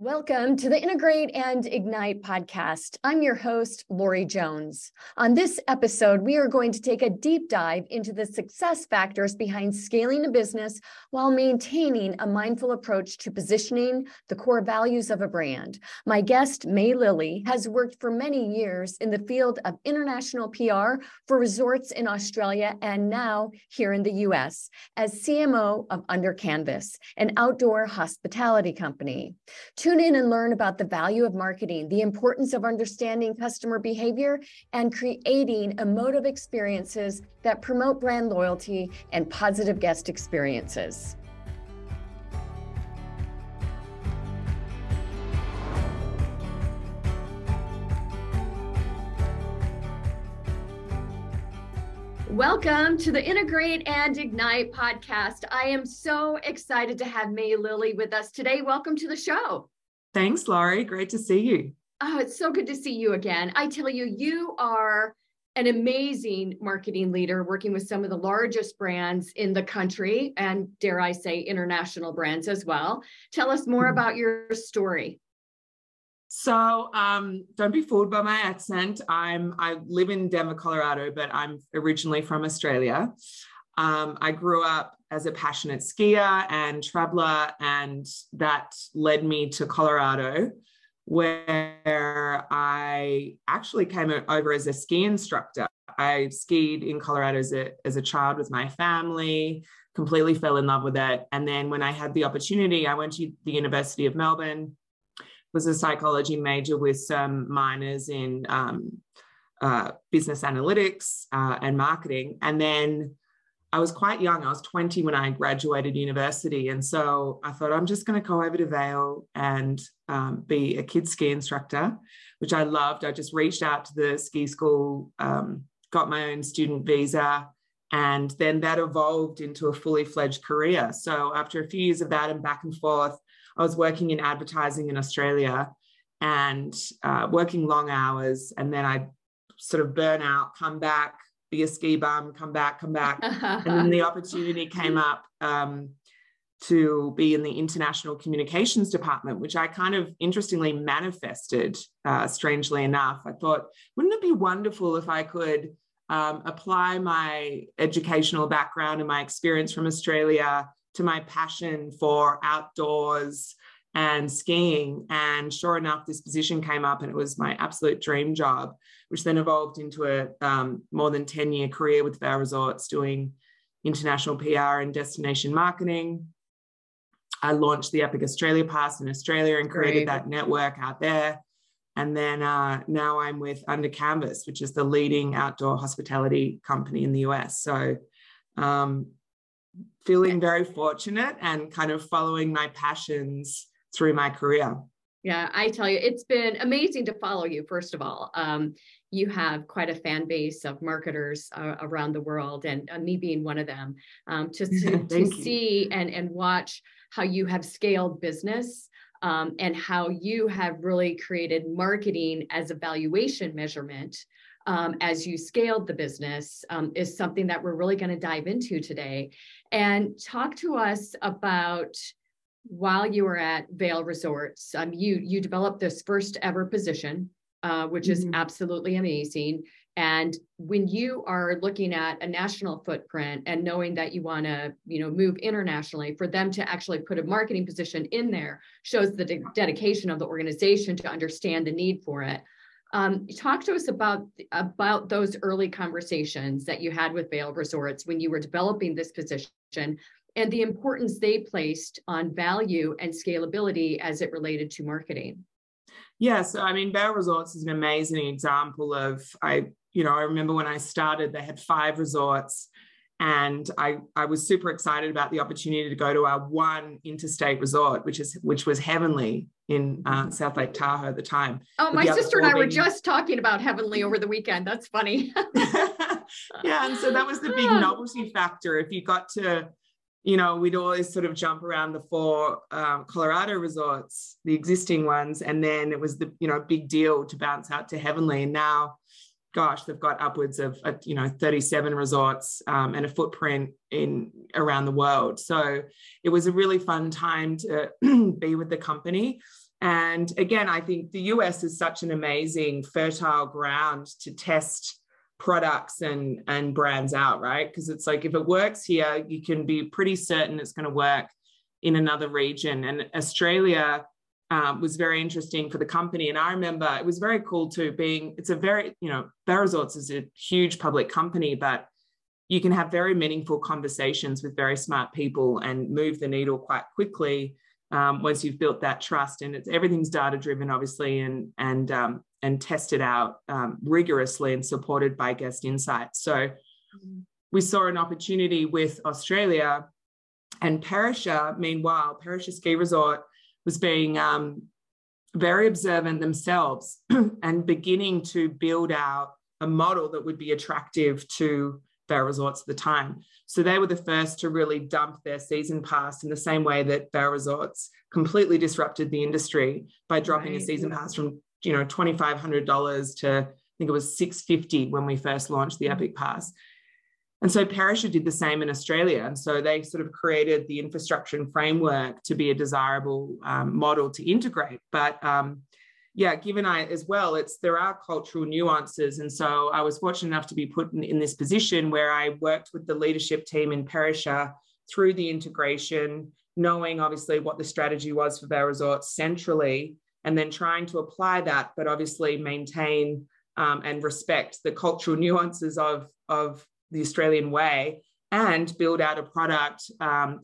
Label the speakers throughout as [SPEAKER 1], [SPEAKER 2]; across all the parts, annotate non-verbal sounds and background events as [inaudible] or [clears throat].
[SPEAKER 1] Welcome to the Integrate and Ignite podcast. I'm your host, Lori Jones. On this episode, we are going to take a deep dive into the success factors behind scaling a business while maintaining a mindful approach to positioning the core values of a brand. My guest, May Lilley, has worked for many years in the field of international PR for resorts in Australia and now here in the US as CMO of Under Canvas, an outdoor hospitality company. Tune in and learn about the value of marketing, the importance of understanding customer behavior, and creating emotive experiences that promote brand loyalty and positive guest experiences. Welcome to the Integrate and Ignite podcast. I am so excited to have May Lilley with us today. Welcome to the show.
[SPEAKER 2] Thanks, Lori. Great to see you.
[SPEAKER 1] Oh, it's so good to see you again. I tell you, you are an amazing marketing leader working with some of the largest brands in the country and dare I say international brands as well. Tell us more mm-hmm. about your story.
[SPEAKER 2] So um, don't be fooled by my accent. I'm I live in Denver, Colorado, but I'm originally from Australia. Um, I grew up as a passionate skier and traveler, and that led me to Colorado, where I actually came over as a ski instructor. I skied in Colorado as a, as a child with my family, completely fell in love with it. And then when I had the opportunity, I went to the University of Melbourne, was a psychology major with some minors in um, uh, business analytics uh, and marketing. And then I was quite young. I was 20 when I graduated university. And so I thought, I'm just going to go over to Vail and um, be a kids ski instructor, which I loved. I just reached out to the ski school, um, got my own student visa, and then that evolved into a fully fledged career. So after a few years of that and back and forth, I was working in advertising in Australia and uh, working long hours. And then I sort of burn out, come back, be a ski bum, come back, come back. and then [laughs] the opportunity came up um, to be in the international communications department, which I kind of interestingly manifested, uh, strangely enough. I thought, wouldn't it be wonderful if I could um, apply my educational background and my experience from Australia to my passion for outdoors and skiing. And sure enough, this position came up and it was my absolute dream job, which then evolved into a um, more than 10 year career with Vail Resorts doing international PR and destination marketing. I launched the Epic Australia Pass in Australia and created Great. that network out there. And then uh, now I'm with Under Canvas, which is the leading outdoor hospitality company in the US. So um, feeling very fortunate and kind of following my passions through my career.
[SPEAKER 1] Yeah, I tell you, it's been amazing to follow you, first of all. Um, you have quite a fan base of marketers uh, around the world, and uh, me being one of them. Um, to, [laughs] to, to see and, and watch how you have scaled business um, and how you have really created marketing as a valuation measurement um, as you scaled the business um, is something that we're really going to dive into today. And talk to us about while you were at Vail Resorts, um, you you developed this first ever position, uh, which mm-hmm. is absolutely amazing. And when you are looking at a national footprint and knowing that you want to, you know, move internationally, for them to actually put a marketing position in there shows the de- dedication of the organization to understand the need for it. Um, talk to us about about those early conversations that you had with Vail Resorts when you were developing this position and the importance they placed on value and scalability as it related to marketing.
[SPEAKER 2] Yeah, so I mean, Vail Resorts is an amazing example of I, you know, I remember when I started, they had five resorts, and I I was super excited about the opportunity to go to our one interstate resort, which is which was Heavenly in uh, South Lake Tahoe at the time.
[SPEAKER 1] Oh, my sister and I were just talking about Heavenly over the weekend. That's funny. [laughs]
[SPEAKER 2] yeah, and so that was the big [laughs] novelty factor. If you got to you know, we'd always sort of jump around the four um, Colorado resorts, the existing ones, and then it was the you know big deal to bounce out to Heavenly. And now, gosh, they've got upwards of uh, you know 37 resorts um, and a footprint in around the world. So it was a really fun time to [clears throat] be with the company. And again, I think the US is such an amazing, fertile ground to test products and, and brands out, right? Because it's like if it works here, you can be pretty certain it's going to work in another region. And Australia um, was very interesting for the company. And I remember it was very cool too, being it's a very, you know, Vail Resorts is a huge public company, but you can have very meaningful conversations with very smart people and move the needle quite quickly um, once you've built that trust. And it's everything's data driven, obviously, and and um, and tested out um, rigorously and supported by guest insights. So mm-hmm. we saw an opportunity with Australia and Perisher. Meanwhile, Perisher Ski Resort was being um, very observant themselves [clears throat] and beginning to build out a model that would be attractive to Vail Resorts at the time. So they were the first to really dump their season pass in the same way that Vail Resorts completely disrupted the industry by dropping right. a season pass from you know twenty five hundred dollars to I think it was six fifty when we first launched the mm-hmm. Epic Pass. And so Perisher did the same in Australia. And so they sort of created the infrastructure and framework to be a desirable um, model to integrate. But um, yeah, given I as well, it's there are cultural nuances. And so I was fortunate enough to be put in, in this position where I worked with the leadership team in Perisher through the integration, knowing obviously what the strategy was for their Resorts centrally, and then trying to apply that, but obviously maintain um, and respect the cultural nuances of, of the Australian way and build out a product um,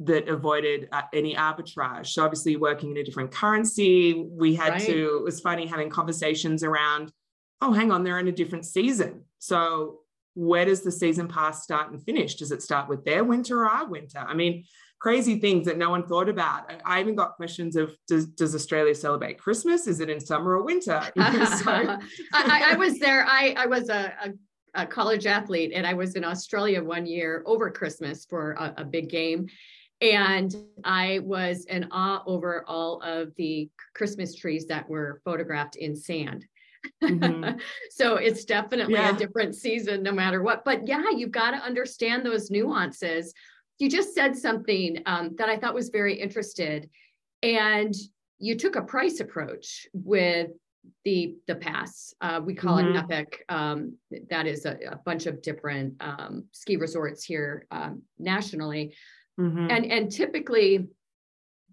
[SPEAKER 2] that avoided uh, any arbitrage. So obviously working in a different currency, we had right. to, it was funny having conversations around, oh, hang on, they're in a different season. So where does the season pass start and finish? Does it start with their winter or our winter? I mean, crazy things that no one thought about. I even got questions of does, does Australia celebrate Christmas? Is it in summer or winter? [laughs] so, [laughs]
[SPEAKER 1] I, I, was there. I, I was a, a, a, college athlete and I was in Australia one year over Christmas for a, a big game. And I was in awe over all of the Christmas trees that were photographed in sand. Mm-hmm. [laughs] so it's definitely yeah. a different season no matter what. But yeah, you've got to understand those nuances. You just said something um, that I thought was very interested. And you took a price approach with the the pass uh, we call mm-hmm. it epic um, that is a, a, bunch of different um, ski resorts here um, nationally Mm-hmm. And, and typically,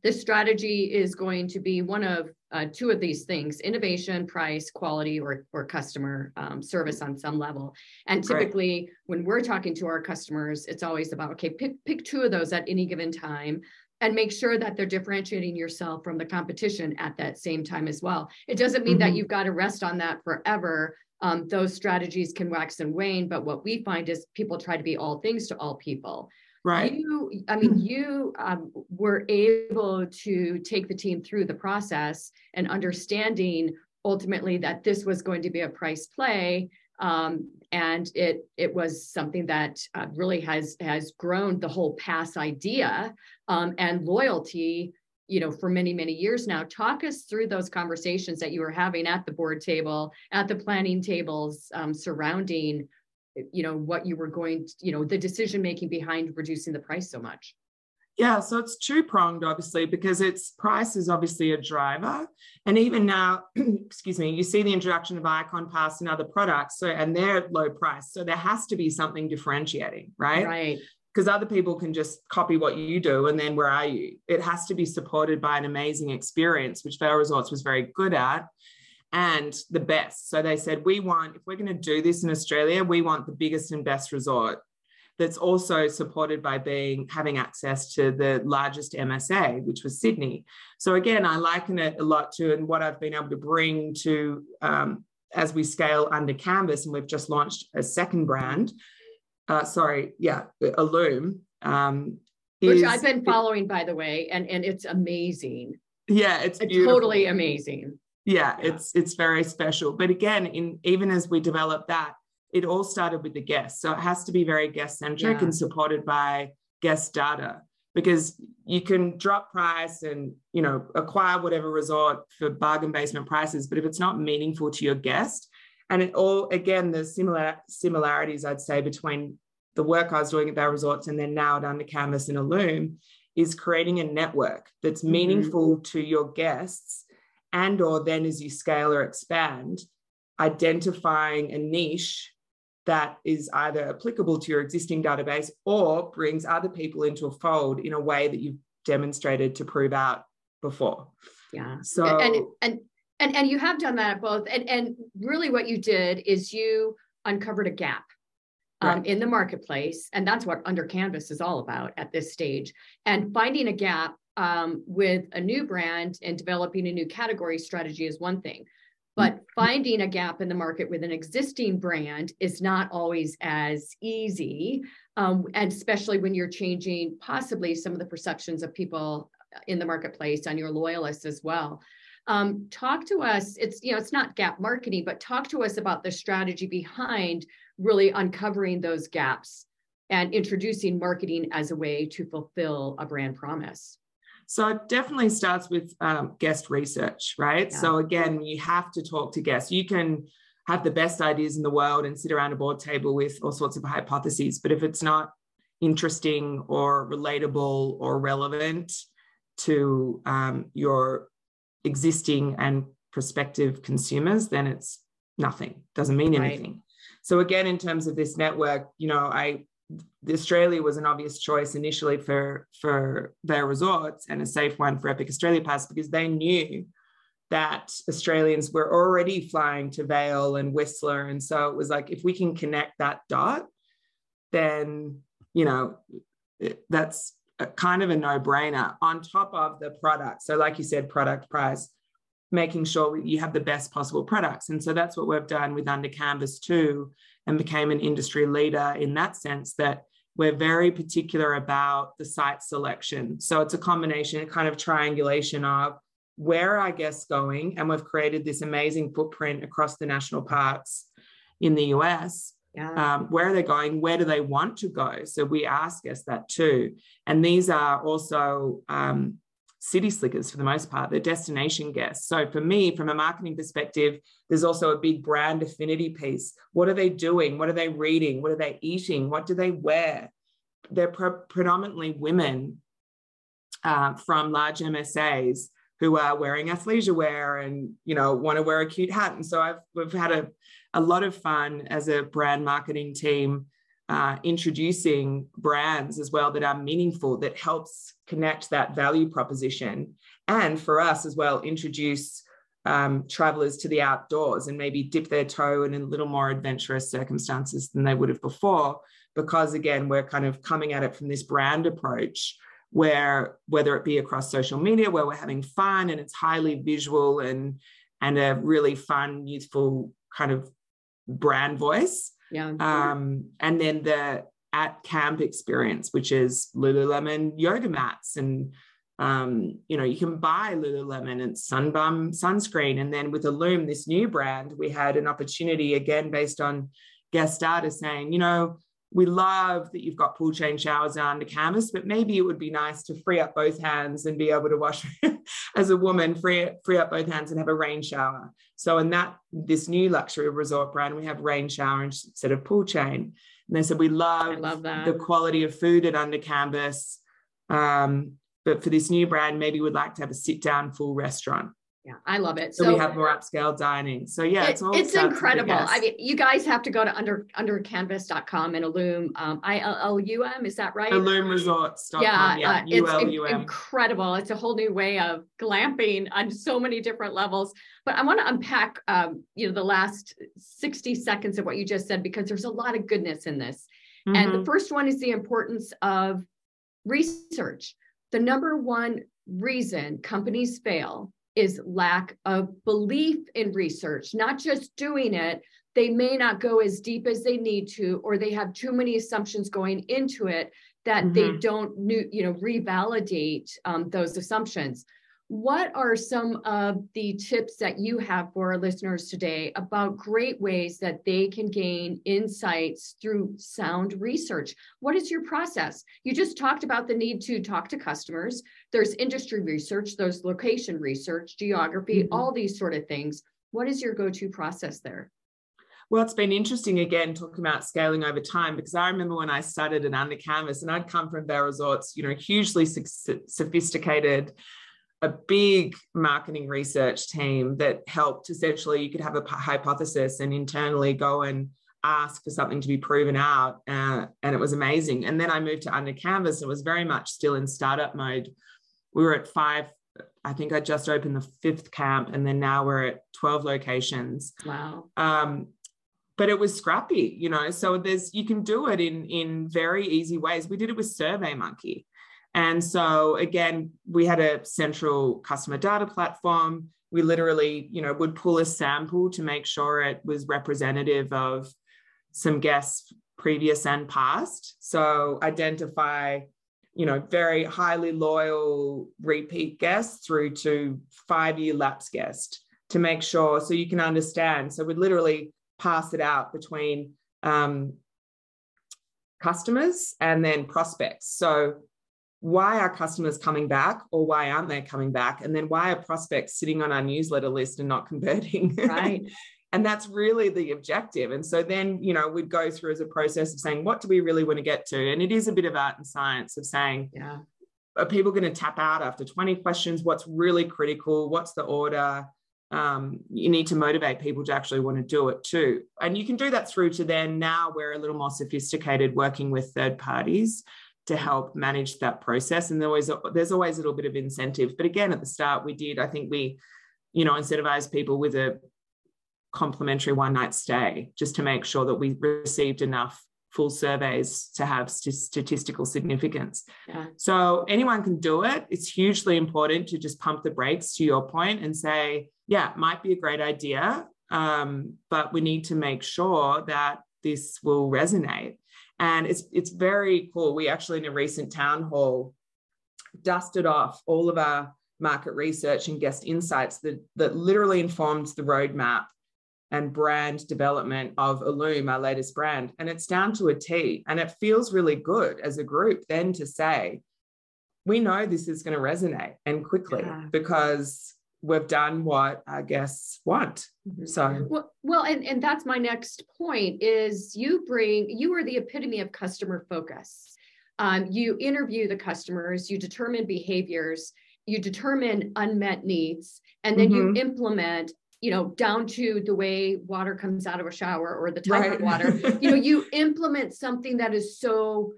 [SPEAKER 1] the strategy is going to be one of uh, two of these things innovation price quality or, or customer um, service on some level and typically right. when we're talking to our customers it's always about okay pick, pick two of those at any given time and make sure that they're differentiating yourself from the competition at that same time as well it doesn't mean mm-hmm. that you've got to rest on that forever um, those strategies can wax and wane but what we find is people try to be all things to all people
[SPEAKER 2] right.
[SPEAKER 1] You i mean you um, were able to take the team through the process and understanding ultimately that this was going to be a price play um, and it it was something that uh, really has has grown the whole pass idea um, and loyalty you know for many many years now. Talk us through those conversations that you were having at the board table at the planning tables um, surrounding you know what you were going to, you know the decision making behind reducing the price so much.
[SPEAKER 2] Yeah so it's two pronged obviously because it's price is obviously a driver. And even now [clears throat] excuse me you see the introduction of Ikon pass and other products so and they're low price so there has to be something differentiating right?
[SPEAKER 1] Right.
[SPEAKER 2] Because other people can just copy what you do and then where are you? It has to be supported by an amazing experience which Vail Resorts was very good at and the best. So they said, we want, if we're going to do this in Australia, we want the biggest and best resort that's also supported by being having access to the largest MSA, which was Sydney. So again, I liken it a lot to and what I've been able to bring to um, as we scale under Canvas, and we've just launched a second brand. Uh, sorry, yeah, Illume. Um,
[SPEAKER 1] which I've been following, by the way, and and it's amazing.
[SPEAKER 2] Yeah, it's,
[SPEAKER 1] it's totally amazing
[SPEAKER 2] yeah, yeah, it's it's very special. But again, in even as we develop that, it all started with the guests. So it has to be very guest centric yeah. and supported by guest data because you can drop price and you know acquire whatever resort for bargain basement prices but if it's not meaningful to your guest and it all again the similar similarities i'd say between the work i was doing at Vail Resorts and then now at under canvas and Illume is creating a network that's mm-hmm. meaningful mm-hmm. to your guests and or then as you scale or expand identifying a niche that is either applicable to your existing database or brings other people into a fold in a way that you've demonstrated to prove out before.
[SPEAKER 1] Yeah. So and and and and you have done that both. And and really what you did is you uncovered a gap um, right. in the marketplace. And that's what Under Canvas is all about at this stage. And finding a gap um, with a new brand and developing a new category strategy is one thing. But mm-hmm. finding a gap in the market with an existing brand is not always as easy, um, and especially when you're changing possibly some of the perceptions of people in the marketplace and your loyalists as well. Um, talk to us. It's you know it's not gap marketing, but talk to us about the strategy behind really uncovering those gaps and introducing marketing as a way to fulfill a brand promise.
[SPEAKER 2] So it definitely starts with um, guest research, right? Yeah. So again, you have to talk to guests. You can have the best ideas in the world and sit around a board table with all sorts of hypotheses, but if it's not interesting or relatable or relevant to um, your existing and prospective consumers, then it's nothing. Doesn't mean anything. Right. So again, in terms of this network, you know, I Australia was an obvious choice initially for for their resorts and a safe one for Epic Australia Pass because they knew that Australians were already flying to Vail and Whistler, and so it was like if we can connect that dot, then you know that's kind of a no-brainer on top of the product. So, like you said, product price, making sure you have the best possible products, and so that's what we've done with Under Canvas too and became an industry leader in that sense that we're very particular about the site selection. So it's a combination, a kind of triangulation of where are our guests going? And we've created this amazing footprint across the national parks in the US. Yeah. Um, where are they going? Where do they want to go? So we ask us that too. And these are also um, city slickers for the most part, they're destination guests. So for me, from a marketing perspective, there's also a big brand affinity piece. What are they doing? What are they reading? What are they eating? What do they wear? They're pre- predominantly women uh, from large MSAs who are wearing athleisure wear and you know want to wear a cute hat. And so I've we've had a, a lot of fun as a brand marketing team uh, introducing brands as well that are meaningful that helps connect that value proposition and for us as well introduce um, travelers to the outdoors and maybe dip their toe in a little more adventurous circumstances than they would have before. Because again we're kind of coming at it from this brand approach where whether it be across social media where we're having fun and it's highly visual and and a really fun youthful kind of brand voice
[SPEAKER 1] yeah.
[SPEAKER 2] Um, and then the at camp experience, which is Lululemon yoga mats and um, you know, you can buy Lululemon and Sun Bum sunscreen. And then with Illume, this new brand, we had an opportunity again based on guest data saying, you know, we love that you've got pool chain showers under canvas, but maybe it would be nice to free up both hands and be able to wash [laughs] as a woman, free, free up both hands and have a rain shower. So in that this new luxury resort brand, we have rain shower instead of pool chain. And they said we love,
[SPEAKER 1] love
[SPEAKER 2] the quality of food at under canvas. Um, but for this new brand, maybe we'd like to have a sit down full restaurant.
[SPEAKER 1] Yeah, I love it.
[SPEAKER 2] So, so we have more upscale dining. So yeah, it, it's all
[SPEAKER 1] it's incredible. I mean, you guys have to go to under undercanvas.com and Illume um I L U M, is that right?
[SPEAKER 2] Illume Resorts.com. Yeah, yeah uh,
[SPEAKER 1] it's in- incredible. It's a whole new way of glamping on so many different levels. But I want to unpack um, you know, the last 60 seconds of what you just said because there's a lot of goodness in this. Mm-hmm. And the mm-hmm. first one is the importance of research. The number one reason companies fail is lack of belief in research, not just doing it. They may not go as deep as they need to, or they have too many assumptions going into it that mm-hmm. they don't, you know, revalidate um, those assumptions. What are some of the tips that you have for our listeners today about great ways that they can gain insights through sound research? What is your process? You just talked about the need to talk to customers. There's industry research, there's location research, geography, mm-hmm. all these sort of things. What is your go to process there?
[SPEAKER 2] Well, it's been interesting again talking about scaling over time because I remember when I started at Under Canvas and I'd come from Vail Resorts, you know, hugely sophisticated, a big marketing research team that helped essentially you could have a hypothesis and internally go and ask for something to be proven out. Uh, and it was amazing. And then I moved to Under Canvas. It was very much still in startup mode. We were at five I think I just opened the fifth camp, and then now we're at 12 locations.
[SPEAKER 1] Wow.
[SPEAKER 2] Um, but it was scrappy, you know. So there's you can do it in in very easy ways. We did it with SurveyMonkey. And so again, we had a central customer data platform. We literally, you know, would pull a sample to make sure it was representative of some guests previous and past. So identify you know, very highly loyal repeat guests through to five year lapse guest to make sure so you can understand. So we'd literally pass it out between um, customers and then prospects. So why are customers coming back or why aren't they coming back? And then why are prospects sitting on our newsletter list and not [laughs] converting?
[SPEAKER 1] Right.
[SPEAKER 2] and that's really the objective. And so then you know we'd go through as a process of saying what do we really want to get to? And it is a bit of art and science of saying
[SPEAKER 1] yeah.
[SPEAKER 2] are people going to tap out after 20 questions? What's really critical? What's the order? Um, you need to motivate people to actually want to do it too. And you can do that through to then now we're a little more sophisticated working with third parties to help manage that process and there always there's always a little bit of incentive but again at the start we did i think we you know incentivize people with a complimentary one night stay just to make sure that we received enough full surveys to have st- statistical significance.
[SPEAKER 1] Yeah.
[SPEAKER 2] So anyone can do it. It's hugely important to just pump the brakes to your point and say, yeah, it might be a great idea, um, but we need to make sure that this will resonate. And it's it's very cool. We actually in a recent town hall dusted off all of our market research and guest insights that that literally informed the roadmap and brand development of Illume, our latest brand. And it's down to a T. And it feels really good as a group then to say, we know this is going to resonate and quickly yeah. because we've done what our guests want. Mm-hmm. So
[SPEAKER 1] well, well, and, and that's my next point is you bring you are the epitome of customer focus. Um, you interview the customers, you determine behaviors, you determine unmet needs, and then mm-hmm. you implement you know, down to the way water comes out of a shower or the type right. of water, [laughs] you know, you implement something that is so,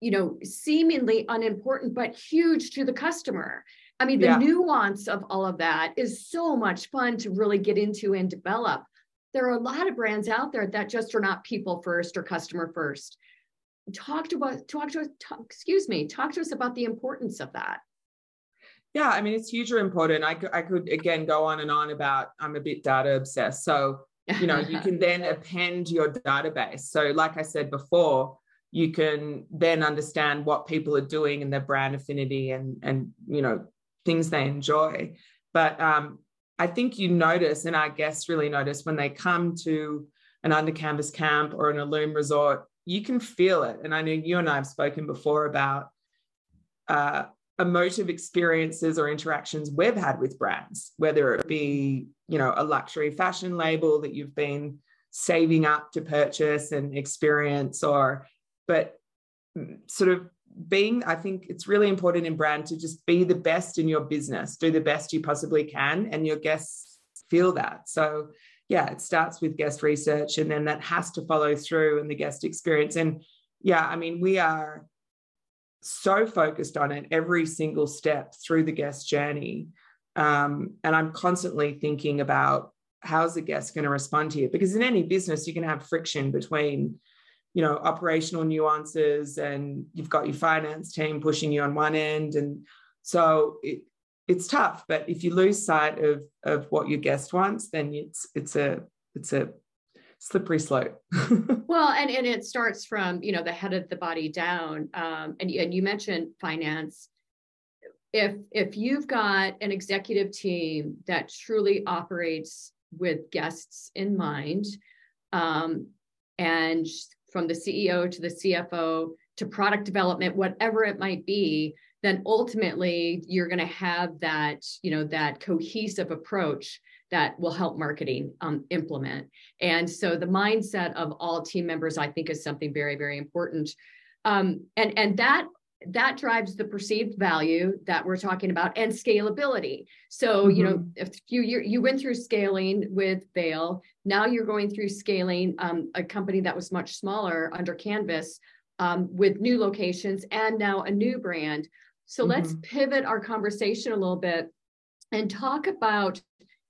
[SPEAKER 1] you know, seemingly unimportant, but huge to the customer. I mean, the yeah. nuance of all of that is so much fun to really get into and develop. There are a lot of brands out there that just are not people first or customer first. Talk to us, talk to us, talk, excuse me, talk to us about the importance of that.
[SPEAKER 2] Yeah, I mean, it's hugely important. I could, I could again go on and on about I'm a bit data obsessed. So, you know, you can then [laughs] append your database. So, like I said before, you can then understand what people are doing and their brand affinity and and you know things they enjoy. But um, I think you notice, and our guests really notice when they come to an under canvas camp or an Illume resort, you can feel it. And I know you and I have spoken before about uh, emotive experiences or interactions we've had with brands, whether it be, you know, a luxury fashion label that you've been saving up to purchase and experience or but sort of being i think it's really important in brand to just be the best in your business do the best you possibly can and your guests feel that so yeah it starts with guest research and then that has to follow through in the guest experience and yeah i mean we are so focused on it every single step through the guest journey. Um, and I'm constantly thinking about how's the guest going to respond to you? Because in any business, you can have friction between, you know, operational nuances and you've got your finance team pushing you on one end. And so it, it's tough, but if you lose sight of, of what your guest wants, then it's, it's a, it's a slippery slope. [laughs]
[SPEAKER 1] well, and, and it starts from, you know, the head of the body down. Um, and, and you mentioned finance. If, if you've got an executive team that truly operates with guests in mind, um, and from the CEO to the CFO to product development, whatever it might be, then ultimately you're going to have that you know that cohesive approach that will help marketing um, implement. And so the mindset of all team members i think is something very very important. Um, and and that that drives the perceived value that we're talking about and scalability. So, mm-hmm. you know, mm-hmm. if you you went through scaling with Vail, now you're going through scaling um, a company that was much smaller under Canvas um, with new locations and now a new brand. So mm-hmm. let's pivot our conversation a little bit and talk about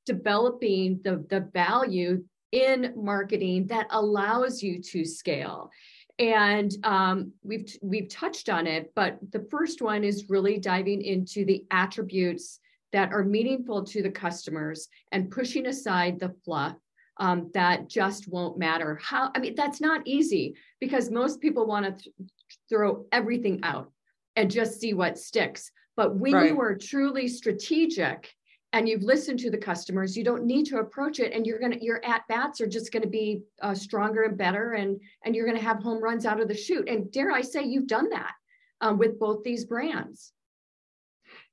[SPEAKER 1] developing the, the value in marketing that allows you to scale and um, we've we've touched on it but the first one is really diving into the attributes that are meaningful to the customers and pushing aside the fluff um, that just won't matter how i mean that's not easy because most people want to th- throw everything out and just see what sticks but when right. you are truly strategic and you've listened to the customers you don't need to approach it and you're going to your at bats are just going to be uh, stronger and better and and you're going to have home runs out of the chute. And dare i say you've done that um, with both these brands.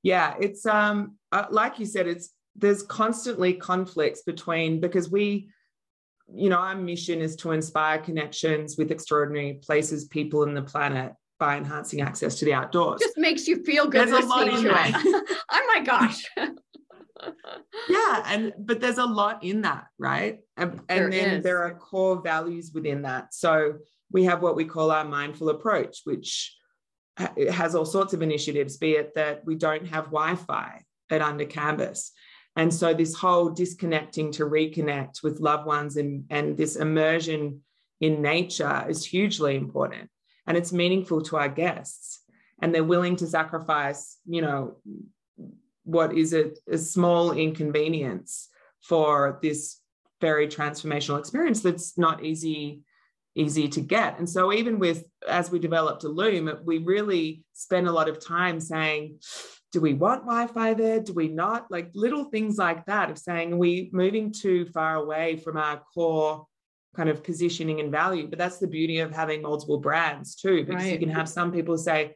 [SPEAKER 2] Yeah it's um uh, like you said it's there's constantly conflicts between because we you know our mission is to inspire connections with extraordinary places people and the planet by enhancing access to the outdoors.
[SPEAKER 1] Just makes you feel good
[SPEAKER 2] there's a lot in [laughs]
[SPEAKER 1] oh my gosh [laughs]
[SPEAKER 2] yeah and but there's a lot in that right? And, and then is. there are core values within that. So we have what we call our mindful approach which has all sorts of initiatives be it that we don't have wi-fi at under canvas. And so this whole disconnecting to reconnect with loved ones and, and this immersion in nature is hugely important. And it's meaningful to our guests. And they're willing to sacrifice you know what is a, a small inconvenience for this very transformational experience that's not easy easy to get. And so even with as we developed Illume, we really spent a lot of time saying do we want wi-fi there? Do we not? Like little things like that of saying are we moving too far away from our core kind of positioning and value? But that's the beauty of having multiple brands too because right. you can have some people say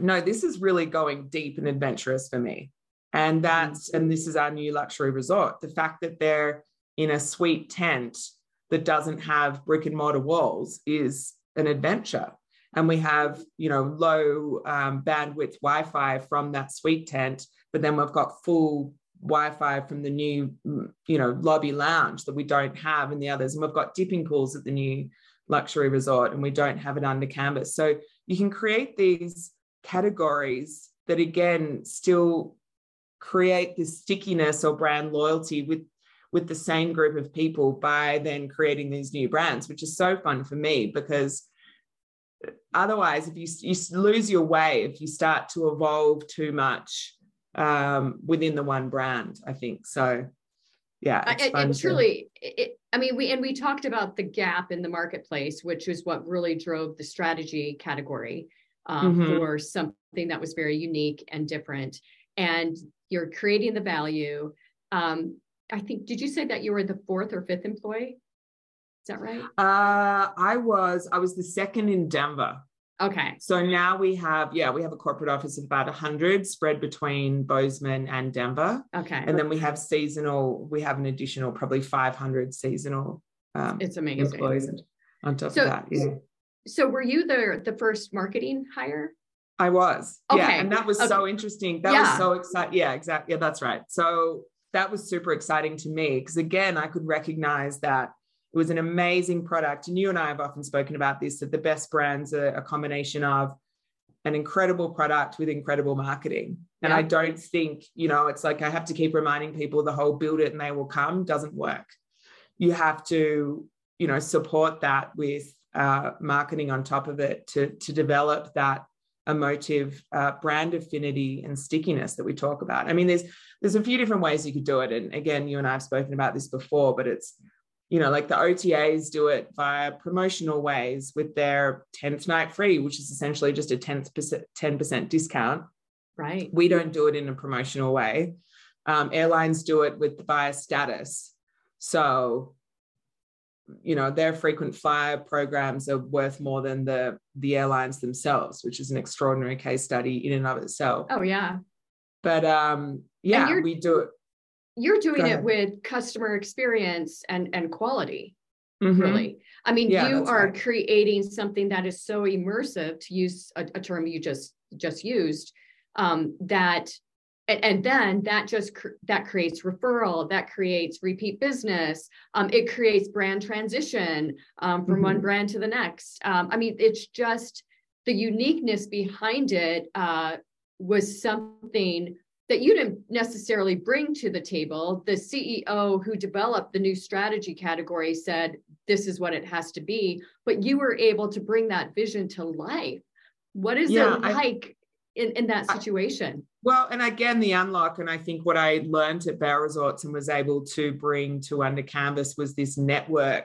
[SPEAKER 2] no, this is really going deep and adventurous for me. And that's, and this is our new luxury resort. The fact that they're in a sweet tent that doesn't have brick and mortar walls is an adventure. And we have, you know, low um, bandwidth Wi Fi from that suite tent, but then we've got full Wi-Fi from the new, you know, lobby lounge that we don't have in the others, and we've got dipping pools at the new luxury resort, and we don't have it under canvas. So you can create these categories that again still create this stickiness or brand loyalty with with the same group of people by then creating these new brands which is so fun for me because otherwise if you, you lose your way if you start to evolve too much um, within the one brand i think. So yeah
[SPEAKER 1] it's it, it truly it, i mean we and we talked about the gap in the marketplace which is what really drove the strategy category um, mm-hmm. for something that was very unique and different. And you're creating the value. Um, I think, did you say that you were the fourth or fifth employee? Is that right?
[SPEAKER 2] Uh, I was, I was the second in Denver.
[SPEAKER 1] Okay.
[SPEAKER 2] So now we have, yeah, we have a corporate office of about 100 spread between Bozeman and Denver.
[SPEAKER 1] Okay.
[SPEAKER 2] And then we have seasonal, we have an additional probably 500 seasonal
[SPEAKER 1] um, it's amazing. employees
[SPEAKER 2] on top so, of that. Yeah
[SPEAKER 1] so were you the the first marketing hire?
[SPEAKER 2] I was. Okay. Yeah. And that was okay. so interesting. That yeah. was so exciting. Yeah, exactly. Yeah, that's right. So that was super exciting to me because again, I could recognize that it was an amazing product. And you and I have often spoken about this that the best brands are a combination of an incredible product with incredible marketing. And yeah. I don't think, you know, it's like I have to keep reminding people the whole build it and they will come doesn't work. You have to, you know, support that with uh, marketing on top of it to, to develop that emotive uh, brand affinity and stickiness that we talk about. I mean, there's there's a few different ways you could do it, and again, you and I have spoken about this before, but it's you know like the OTAs do it via promotional ways with their 10th night free, which is essentially just a 10th 10% discount.
[SPEAKER 1] Right.
[SPEAKER 2] We don't do it in a promotional way. Um, airlines do it with via status. So you know their frequent flyer programs are worth more than the the airlines themselves which is an extraordinary case study in and of itself.
[SPEAKER 1] Oh yeah.
[SPEAKER 2] But um yeah we do it.
[SPEAKER 1] you're doing it with customer experience and and quality mm-hmm. really. I mean yeah, you are right. creating something that is so immersive to use a, a term you just just used um, that and, and, then that just cr- that creates referral that creates repeat business um, it creates brand transition um, from mm-hmm. one brand to the next um, i mean it's just the uniqueness behind it uh, was something that you didn't necessarily bring to the table. The CEO who developed the new strategy category said, this is what it has to be, but you were able to bring that vision to life. What is yeah, it like I, in, in that situation? I,
[SPEAKER 2] well, and again, the unlock, and I think what I learned at Vail Resorts and was able to bring to Under Canvas was this network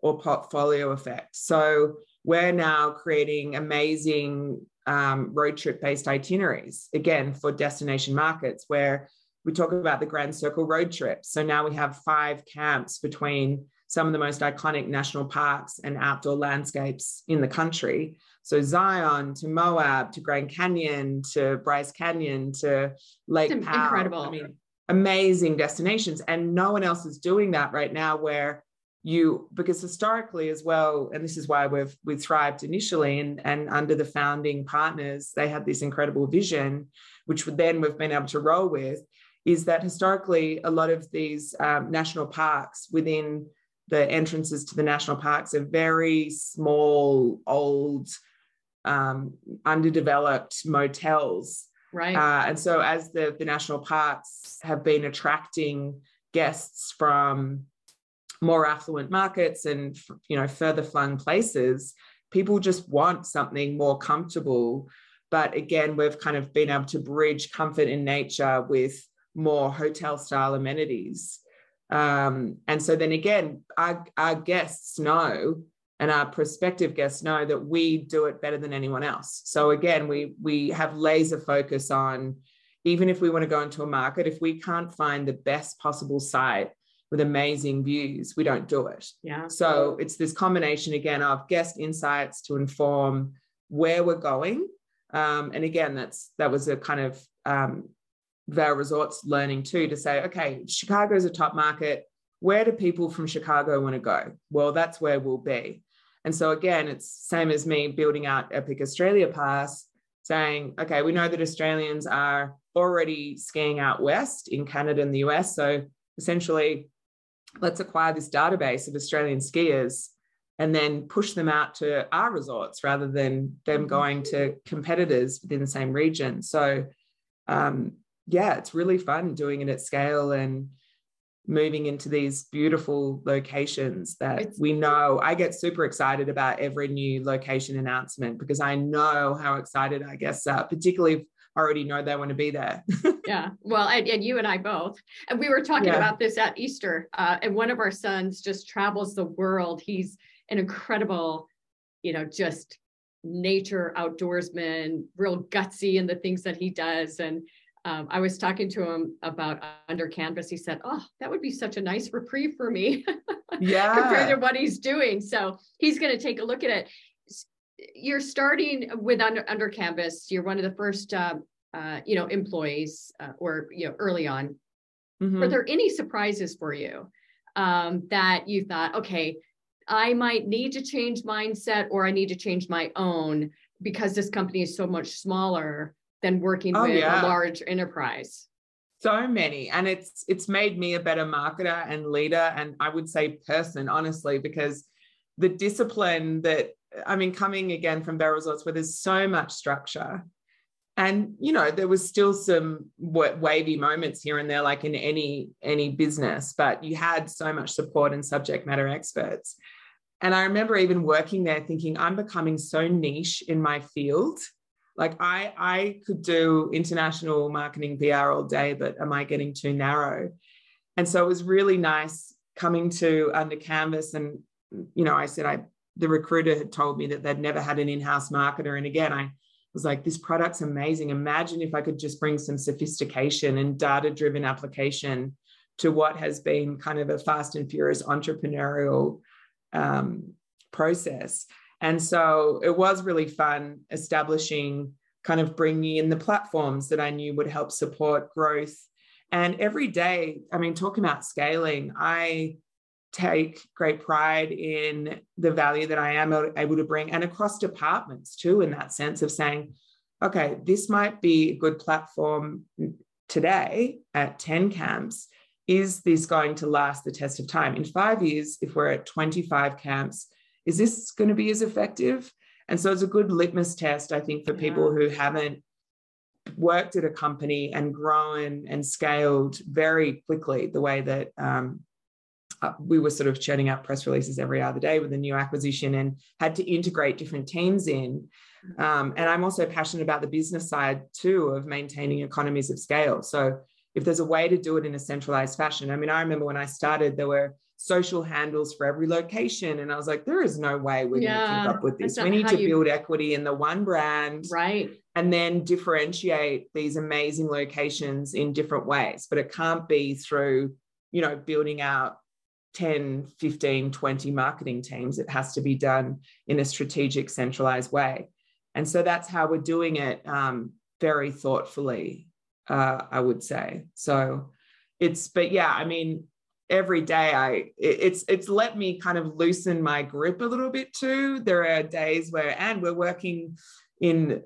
[SPEAKER 2] or portfolio effect. So we're now creating amazing um, road trip based itineraries, again, for destination markets where we talk about the Grand Circle road trip. So now we have five camps between some of the most iconic national parks and outdoor landscapes in the country. So Zion to Moab to Grand Canyon to Bryce Canyon to Lake it's Powell.
[SPEAKER 1] Incredible.
[SPEAKER 2] I mean, amazing destinations. And no one else is doing that right now where you because historically as well and this is why we've we thrived initially and and under the founding partners they had this incredible vision which then we've been able to roll with is that historically a lot of these um, national parks within the entrances to the national parks are very small old um, underdeveloped motels.
[SPEAKER 1] Right.
[SPEAKER 2] Uh, and so as the the national parks have been attracting guests from more affluent markets and you know further flung places people just want something more comfortable. But again we've kind of been able to bridge comfort in nature with more hotel style amenities. Um, and so then again our, our guests know and our prospective guests know that we do it better than anyone else so again we we have laser focus on even if we want to go into a market if we can't find the best possible site with amazing views, we don't do it.
[SPEAKER 1] Yeah.
[SPEAKER 2] So it's this combination again of guest insights to inform where we're going. Um, and again, that's that was a kind of um, Vail Resorts learning too to say, okay, Chicago is a top market. Where do people from Chicago want to go? Well, that's where we'll be. And so again, it's same as me building out Epic Australia Pass, saying, okay, we know that Australians are already skiing out west in Canada and the US. So essentially, let's acquire this database of Australian skiers and then push them out to our resorts rather than them mm-hmm. going to competitors within the same region. So, um, yeah, it's really fun doing it at scale and moving into these beautiful locations that it's- we know. I get super excited about every new location announcement because I know how excited I guess, uh, particularly if I already know they want to be there. [laughs]
[SPEAKER 1] yeah. Well, and, and, you and I both. And we were talking yeah. about this at Easter. Uh, and one of our sons just travels the world. He's an incredible, you know, just nature outdoorsman, real gutsy in the things that he does. And um, I was talking to him about under canvas. He said, "Oh, that would be such a nice reprieve for me, [laughs]
[SPEAKER 2] yeah,
[SPEAKER 1] compared to what he's doing." So he's going to take a look at it you're starting with under, under canvas you're one of the first uh, uh, you know employees uh, or you know early on mm-hmm. were there any surprises for you um, that you thought okay i might need to change mindset or i need to change my own because this company is so much smaller than working oh, with yeah. a large enterprise
[SPEAKER 2] so many and it's it's made me a better marketer and leader and i would say person honestly because the discipline that I mean, coming again from Vail Resorts where there's so much structure. And you know, there was still some wavy moments here and there, like in any any business, but you had so much support and subject matter experts. And I remember even working there thinking, I'm becoming so niche in my field. Like I I could do international marketing PR all day, but am I getting too narrow? And so it was really nice coming to under canvas and you know, I said I the recruiter had told me that they'd never had an in-house marketer and again i was like this product's amazing imagine if i could just bring some sophistication and data driven application to what has been kind of a fast and furious entrepreneurial um, process. And so it was really fun establishing, kind of bringing in the platforms that I knew would help support growth. And every day, I mean, talking about scaling, I take great pride in the value that I am able to bring and across departments too, in that sense of saying, okay, this might be a good platform today at 10 camps. Is this going to last the test of time? In five years, if we're at 25 camps, is this going to be as effective? And so it's a good litmus test, I think, for yeah. people who haven't worked at a company and grown and scaled very quickly the way that um, uh, we were sort of churning out press releases every other day with a new acquisition and had to integrate different teams in. Mm-hmm. Um, and I'm also passionate about the business side too of maintaining economies of scale. So if there's a way to do it in a centralized fashion, I mean, I remember when I started, there were social handles for every location. And I was like, there is no way we're yeah, going to keep up with this. We need to you... build equity in the one brand.
[SPEAKER 1] Right.
[SPEAKER 2] And then differentiate these amazing locations in different ways. But it can't be through, you know, building out 10, 15, 20 marketing teams. It has to be done in a strategic, centralized way. And so that's how we're doing it um, very thoughtfully, uh, I would say. So it's, but yeah, I mean, every day I it's it's let me kind of loosen my grip a little bit too. There are days where and we're working in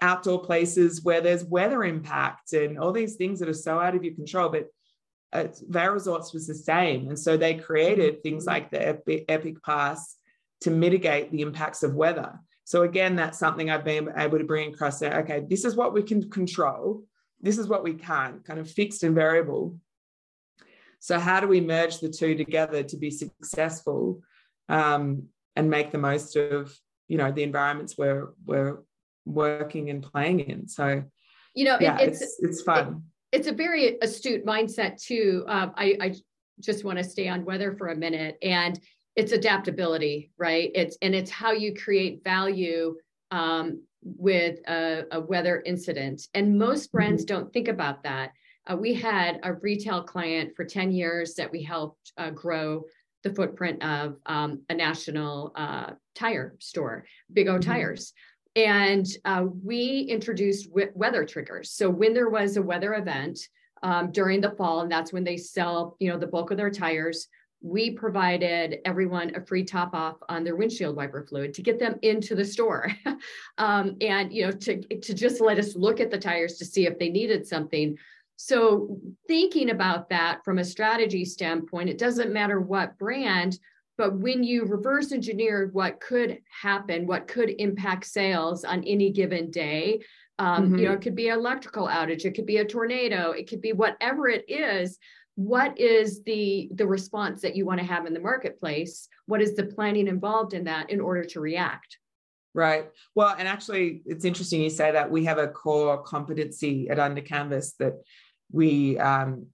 [SPEAKER 2] outdoor places where there's weather impact and all these things that are so out of your control. But uh, Vail Resorts was the same. And so they created things mm-hmm. like the Epic, Epic Pass to mitigate the impacts of weather. So again, that's something I've been able to bring across there. Okay, this is what we can control. This is what we can't, kind of fixed and variable. So how do we merge the two together to be successful um, and make the most of you know the environments we're we're working and playing in? So
[SPEAKER 1] you know,
[SPEAKER 2] yeah, it's it's, it's fun.
[SPEAKER 1] It, it's a very astute mindset too. Um, I, I just want to stay on weather for a minute, and it's adaptability, right? It's and it's how you create value um, with a, a, weather incident. And most brands mm-hmm. don't think about that. Uh, we had a retail client for 10 years that we helped uh, grow the footprint of um, a national uh, tire store, Big O mm-hmm. Tires. And uh, we introduced w- weather triggers. So when there was a weather event um, during the fall, and that's when they sell, you know, the bulk of their tires, we provided everyone a free top off on their windshield wiper fluid to get them into the store [laughs] um, and you know to, to just let us look at the tires to see if they needed something so thinking about that from a strategy standpoint it doesn't matter what brand but when you reverse engineer what could happen, what could impact sales on any given day, um, mm-hmm. you know, it could be an electrical outage, it could be a tornado, it could be whatever it is. What is the the response that you want to have in the marketplace? What is the planning involved in that in order to react?
[SPEAKER 2] Right. Well, and actually, it's interesting you say that we have a core competency at Under Canvas that we um,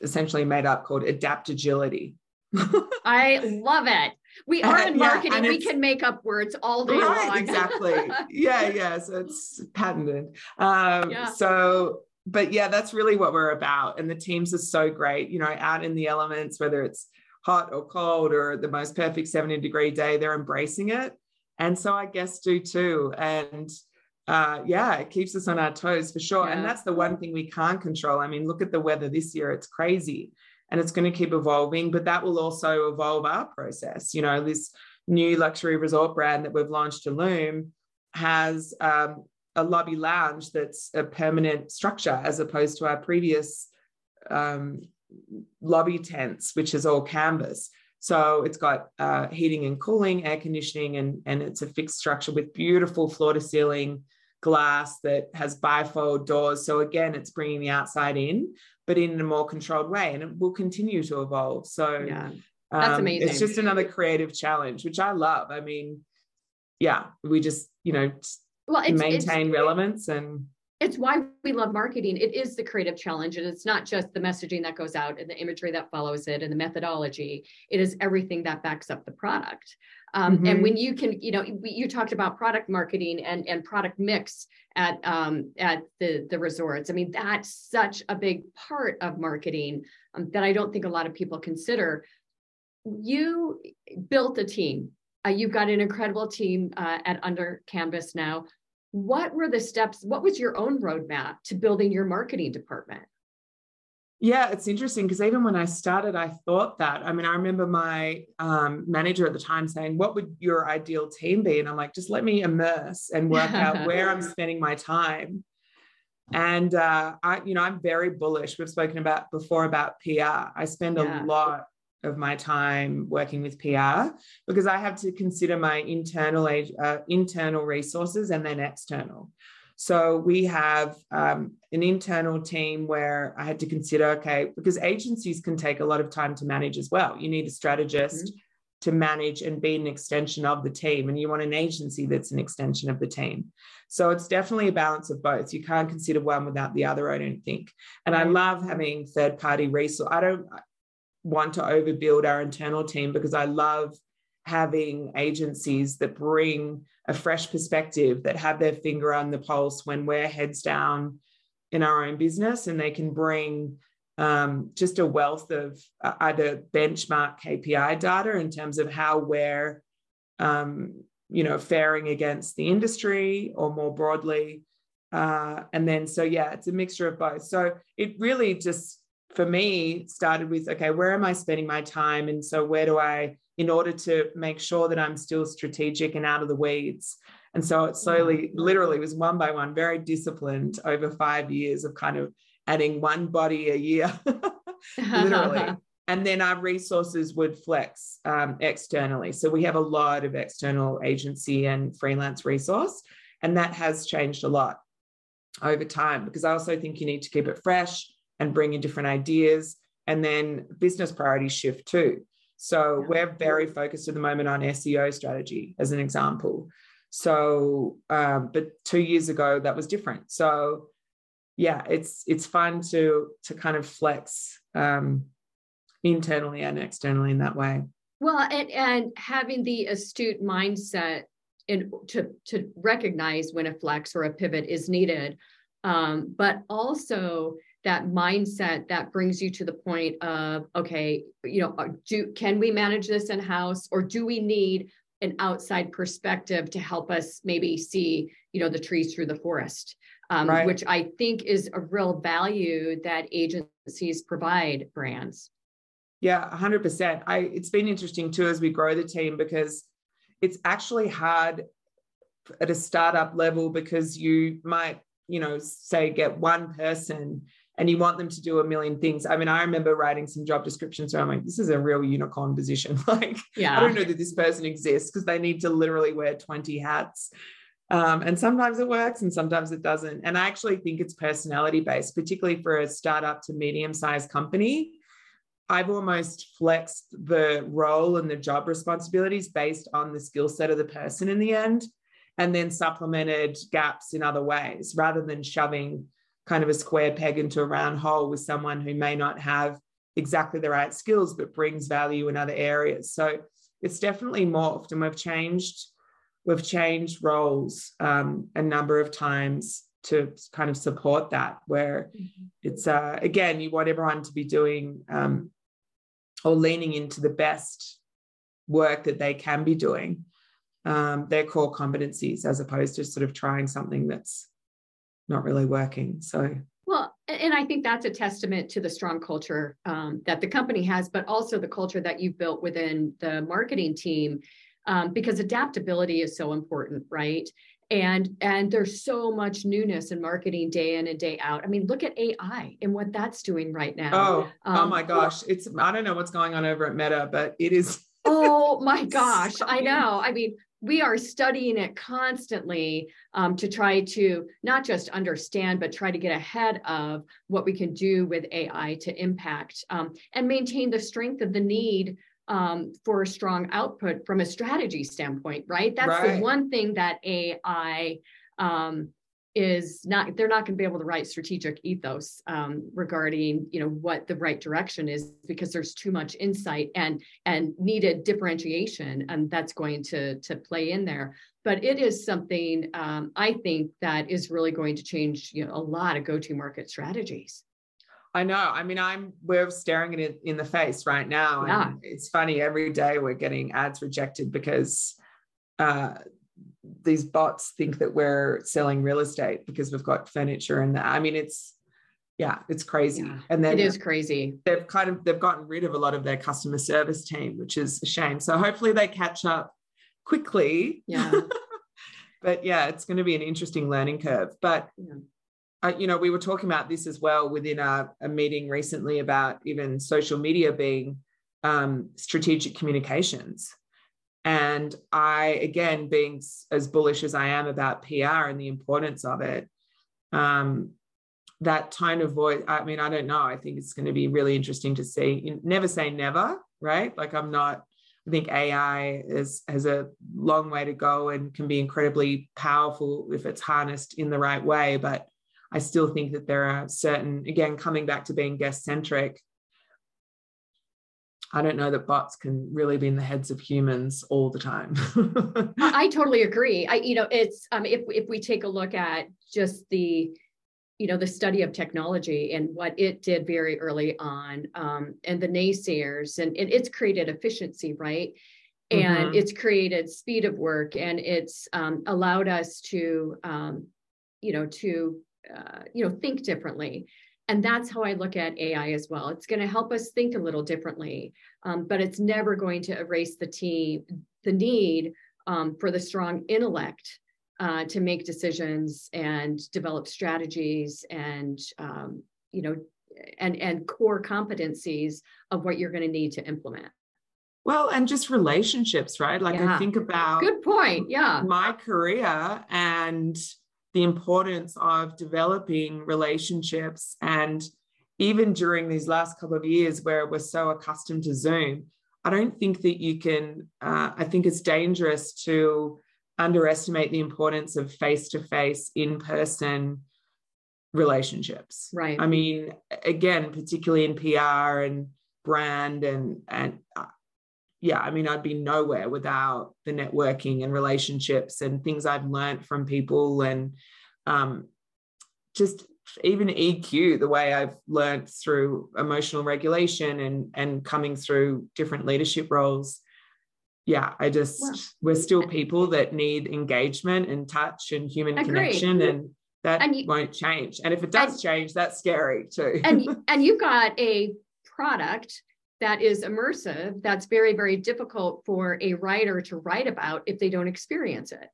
[SPEAKER 2] essentially made up called adapt agility. [laughs]
[SPEAKER 1] I love it. We are in marketing. Yeah, we can make up words all day right, long.
[SPEAKER 2] exactly. [laughs] Yeah, yeah. So it's patented. Um, yeah. So, but yeah, that's really what we're about. And the teams are so great, you know, out in the elements, whether it's hot or cold or the most perfect 70 degree day, they're embracing it. And so I guess do too. And uh, yeah, it keeps us on our toes for sure. Yeah. And that's the one thing we can't control. I mean, look at the weather this year, it's crazy and it's going to keep evolving, but that will also evolve our process. You know, this new luxury resort brand that we've launched, Illume, has um, a lobby lounge that's a permanent structure as opposed to our previous um, lobby tents, which is all canvas. So it's got uh, heating and cooling, air conditioning, and, and it's a fixed structure with beautiful floor to ceiling glass that has bifold doors. So again, it's bringing the outside in, but in a more controlled way, and it will continue to evolve. So
[SPEAKER 1] yeah, that's um, amazing.
[SPEAKER 2] It's just another creative challenge, which I love. I mean, yeah, we just you know well, it's, maintain it's, relevance and
[SPEAKER 1] it's why we love marketing. It is the creative challenge, and it's not just the messaging that goes out and the imagery that follows it and the methodology. It is everything that backs up the product. Um, mm-hmm. And when you can, you know, you talked about product marketing and and product mix at um, at the the resorts. I mean, that's such a big part of marketing um, that I don't think a lot of people consider. you built a team. Uh, you've got an incredible team uh, at Under Canvas now. What were the steps? What was your own roadmap to building your marketing department?
[SPEAKER 2] Yeah, it's interesting because even when I started, I thought that. I mean, I remember my um, manager at the time saying, What would your ideal team be? And I'm like, Just let me immerse and work out [laughs] where I'm spending my time. And uh, I, you know, I'm very bullish. We've spoken about before about PR. I spend yeah. a lot of my time working with PR because I have to consider my internal uh, internal resources and then external. So we have um, an internal team where I had to consider okay, because agencies can take a lot of time to manage as well. You need a strategist mm-hmm. to manage and be an extension of the team, and you want an agency that's an extension of the team. So it's definitely a balance of both. You can't consider one without the other, I don't think. And I love having third party resource. I don't want to overbuild our internal team because I love having agencies that bring a fresh perspective, that have their finger on the pulse when we're heads down in our own business, and they can bring um, just a wealth of uh, either benchmark KPI data in terms of how we're, um, you know, faring against the industry or more broadly. Uh, and then, so yeah, it's a mixture of both. So it really just, for me, started with okay, where am I spending my time? And so, where do I in order to make sure that I'm still strategic and out of the weeds. And so it slowly, mm-hmm. literally, was one by one, very disciplined over five years of kind of adding one body a year, [laughs] literally. [laughs] and then our resources would flex um, externally. So we have a lot of external agency and freelance resource, and that has changed a lot over time because I also think you need to keep it fresh and bring in different ideas. And then business priorities shift too. So yeah. we're very focused at the moment on SEO strategy, as an example. So, um, but two years ago that was different. So, yeah, it's it's fun to to kind of flex um, internally and externally in that way.
[SPEAKER 1] Well, and, and having the astute mindset in to to recognize when a flex or a pivot is needed, um, but also that mindset that brings you to the point of okay you know uh, do can we manage this in house or do we need an outside perspective to help us maybe see you know the trees through the forest? Um, right. which i think is a real value that agencies provide brands.
[SPEAKER 2] Yeah 100% i it's been interesting too as we grow the team because it's actually hard at a startup level because you might you know say get one person and you want them to do a million things. I mean, I remember writing some job descriptions where I'm like, this is a real unicorn position. [laughs] like, yeah. I don't know that this person exists because they need to literally wear 20 hats. Um, and sometimes it works and sometimes it doesn't. And I actually think it's personality based, particularly for a startup to medium sized company. I've almost flexed the role and the job responsibilities based on the skill set of the person in the end, and then supplemented gaps in other ways rather than shoving kind of a square peg into a round hole with someone who may not have exactly the right skills but brings value in other areas so it's definitely morphed and we've changed we've changed roles um, a number of times to kind of support that where mm-hmm. it's uh, again you want everyone to be doing um, or leaning into the best work that they can be doing um, their core competencies as opposed to sort of trying something that's not really working. So
[SPEAKER 1] well, and I think that's a testament to the strong culture um, that the company has, but also the culture that you've built within the marketing team, um, because adaptability is so important, right? And and there's so much newness in marketing day in and day out. I mean, look at AI and what that's doing right now.
[SPEAKER 2] Oh, oh um, oh my gosh, it's I don't know what's going on over at Meta, but it is.
[SPEAKER 1] oh my [laughs] gosh, I know. I mean, we are studying it constantly um, to try to not just understand, but try to get ahead of what we can do with AI to impact um, and maintain the strength of the need um, for a strong output from a strategy standpoint, right? That's right. the one thing that AI um, is not they're not going to be able to write strategic ethos um, regarding you know what the right direction is because there's too much insight and and needed differentiation and that's going to to play in there but it is something um, i think that is really going to change you know a lot of go-to market strategies
[SPEAKER 2] I know. I mean, I'm we're staring it in the face right now. Yeah. And it's funny, every day we're getting ads rejected because uh, these bots think that we're selling real estate because we've got furniture and that. I mean it's yeah, it's crazy. Yeah,
[SPEAKER 1] and then it is crazy.
[SPEAKER 2] They've kind of they've gotten rid of a lot of their customer service team, which is a shame. So hopefully they catch up quickly.
[SPEAKER 1] Yeah. [laughs]
[SPEAKER 2] but yeah, it's going to be an interesting learning curve. But yeah. uh, you know, we were talking about this as well within a, a meeting recently about even social media being um, strategic communications. And I, again, being as bullish as I am about PR and the importance of it, um, that tone of voice, I mean, I don't know. I think it's going to be really interesting to see. Never say never, right? Like, I'm not, I think AI is, has a long way to go and can be incredibly powerful if it's harnessed in the right way. But I still think that there are certain, again, coming back to being guest centric, I don't know that bots can really be in the heads of humans all the time.
[SPEAKER 1] I [laughs] totally agree. I, you know, it's um, if if we take a look at just the, you know, the study of technology and what it did very early on, um, and the naysayers, and, and it's created efficiency, right? And mm-hmm. it's created speed of work, and it's um, allowed us to, um, you know, to uh, you know think differently and that's how I look at AI as well. It's going to help us think a little differently, um, but it's never going to erase the team, the need um, for the strong intellect uh, to make decisions and develop strategies and um, you know and and core competencies of what you're going to need to implement.
[SPEAKER 2] Well, and just relationships, right? Like yeah. I think about
[SPEAKER 1] good point. Yeah,
[SPEAKER 2] my career and the importance of developing relationships. And even during these last couple of years where we're so accustomed to Zoom, I don't think that you can, uh, I think it's dangerous to underestimate the importance of face to face, in person relationships.
[SPEAKER 1] Right.
[SPEAKER 2] I mean, again, particularly in PR and brand and, and, uh, yeah, I mean, I'd be nowhere without the networking and relationships and things I've learned from people and um, just even EQ, the way I've learned through emotional regulation and and coming through different leadership roles. Yeah, I just well, we're still people that need engagement and touch and human agreed. connection and that and you, won't change. And if it does and, change, that's scary too.
[SPEAKER 1] and and you've [laughs] got a product that is immersive that's very very difficult for a writer to write about if they don't experience it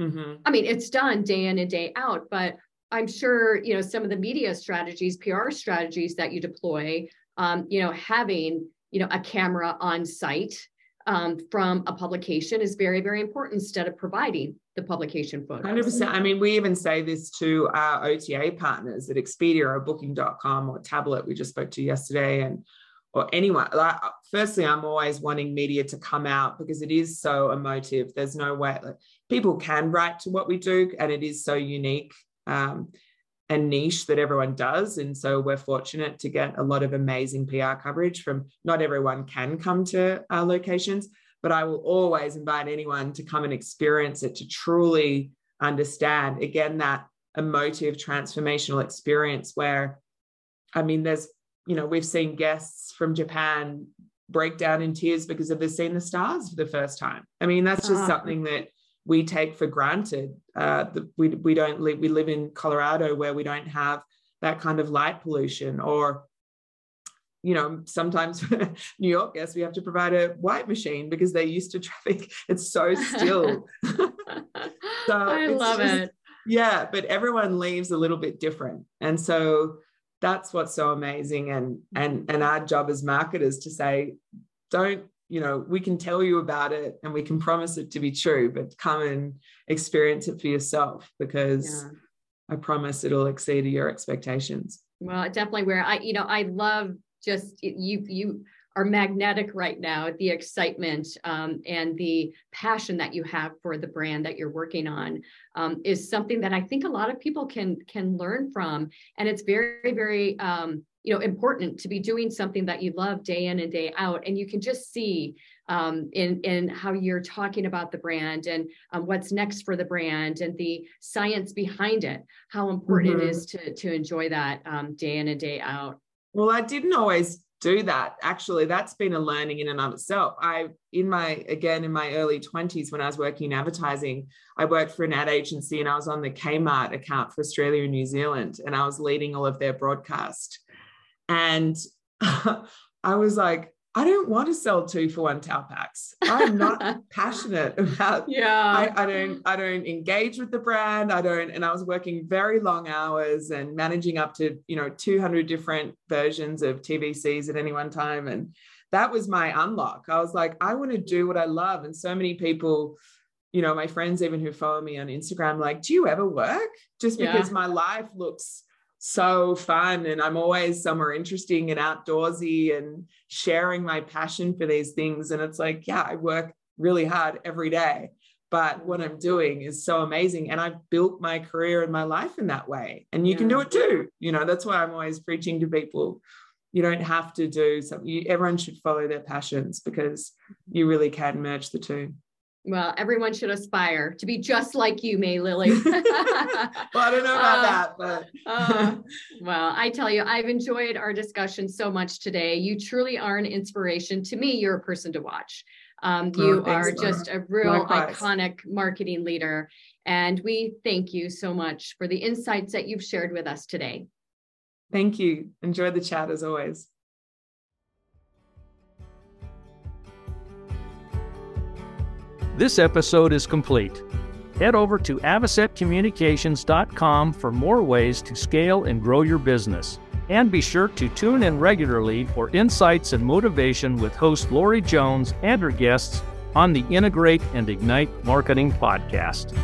[SPEAKER 1] mm-hmm. i mean it's done day in and day out but i'm sure you know some of the media strategies pr strategies that you deploy um, you know having you know a camera on site um, from a publication is very very important instead of providing the publication photos.
[SPEAKER 2] 100%. I mean, we even say this to our OTA partners at Expedia or Booking.com or Tablet, we just spoke to yesterday, and or anyone like firstly i'm always wanting media to come out because it is so emotive. There's no way like, people can write to what we do and it is so unique um, and niche that everyone does. And so we're fortunate to get a lot of amazing pr coverage from not everyone can come to our locations but i will always invite anyone to come and experience it to truly understand again that emotive transformational experience where i mean there's you know, we've seen guests from Japan break down in tears because they've seen the stars for the first time. I mean, that's just uh-huh. something that we take for granted. Uh, the, we, we don't live, we live in Colorado where we don't have that kind of light pollution or you know, sometimes [laughs] New York guests, we have to provide a white machine because they're used to traffic. [laughs] It's so still. [laughs] so
[SPEAKER 1] I love just, it.
[SPEAKER 2] Yeah, but everyone leaves a little bit different. And so that's what's so amazing. And and mm-hmm. and our job as marketers to say don't you know we can tell you about it and we can promise it to be true but come and experience it for yourself because yeah. i promise it'll exceed your expectations.
[SPEAKER 1] Well definitely where i you know i love just you you are magnetic right now the excitement um, and the passion that you have for the brand that you're working on um, is something that i think a lot of people can can learn from. And it's very very um, you know important to be doing something that you love day in and day out. And you can just see um, in in how you're talking about the brand and um, what's next for the brand and the science behind it how important mm-hmm. it is to to enjoy that um, day in and day out.
[SPEAKER 2] Well, I didn't always do that. Actually, that's been a learning in and of itself. I, in my, again, in my early 20s, when I was working in advertising, I worked for an ad agency and I was on the Kmart account for Australia and New Zealand, and I was leading all of their broadcast. And [laughs] I was like, I don't want to sell two for one towel packs. I'm not [laughs] passionate about
[SPEAKER 1] yeah.
[SPEAKER 2] I, I, don't I don't engage with the brand. I don't and I was working very long hours and managing up to, you know, 200 different versions of TVCs at any one time. And that was my unlock. I was like, I want to do what I love. And so many people, you know, my friends even who follow me on Instagram, like, do you ever work? Just because yeah. my life looks so fun and I'm always somewhere interesting and outdoorsy and sharing my passion for these things. And it's like, yeah, I work really hard every day, but what I'm doing is so amazing. And I've built my career and my life in that way. And you yeah. can do it too. You know, that's why I'm always preaching to people. You don't have to do something. You, everyone should follow their passions because you really can merge the two.
[SPEAKER 1] Well, everyone should aspire to be just like you, May Lilley. [laughs] [laughs]
[SPEAKER 2] well, I don't know about uh, that, but uh,
[SPEAKER 1] well, I tell you, I've enjoyed our discussion so much today. You truly are an inspiration to me. You're a person to watch. Um, oh, you are just a real Likewise. iconic marketing leader, and we thank you so much for the insights that you've shared with us today.
[SPEAKER 2] Thank you. Enjoy the chat as always.
[SPEAKER 3] This episode is complete. Head over to avasetcommunications.com for more ways to scale and grow your business. And be sure to tune in regularly for insights and motivation with host Lori Jones and her guests on the Integrate and Ignite Marketing podcast.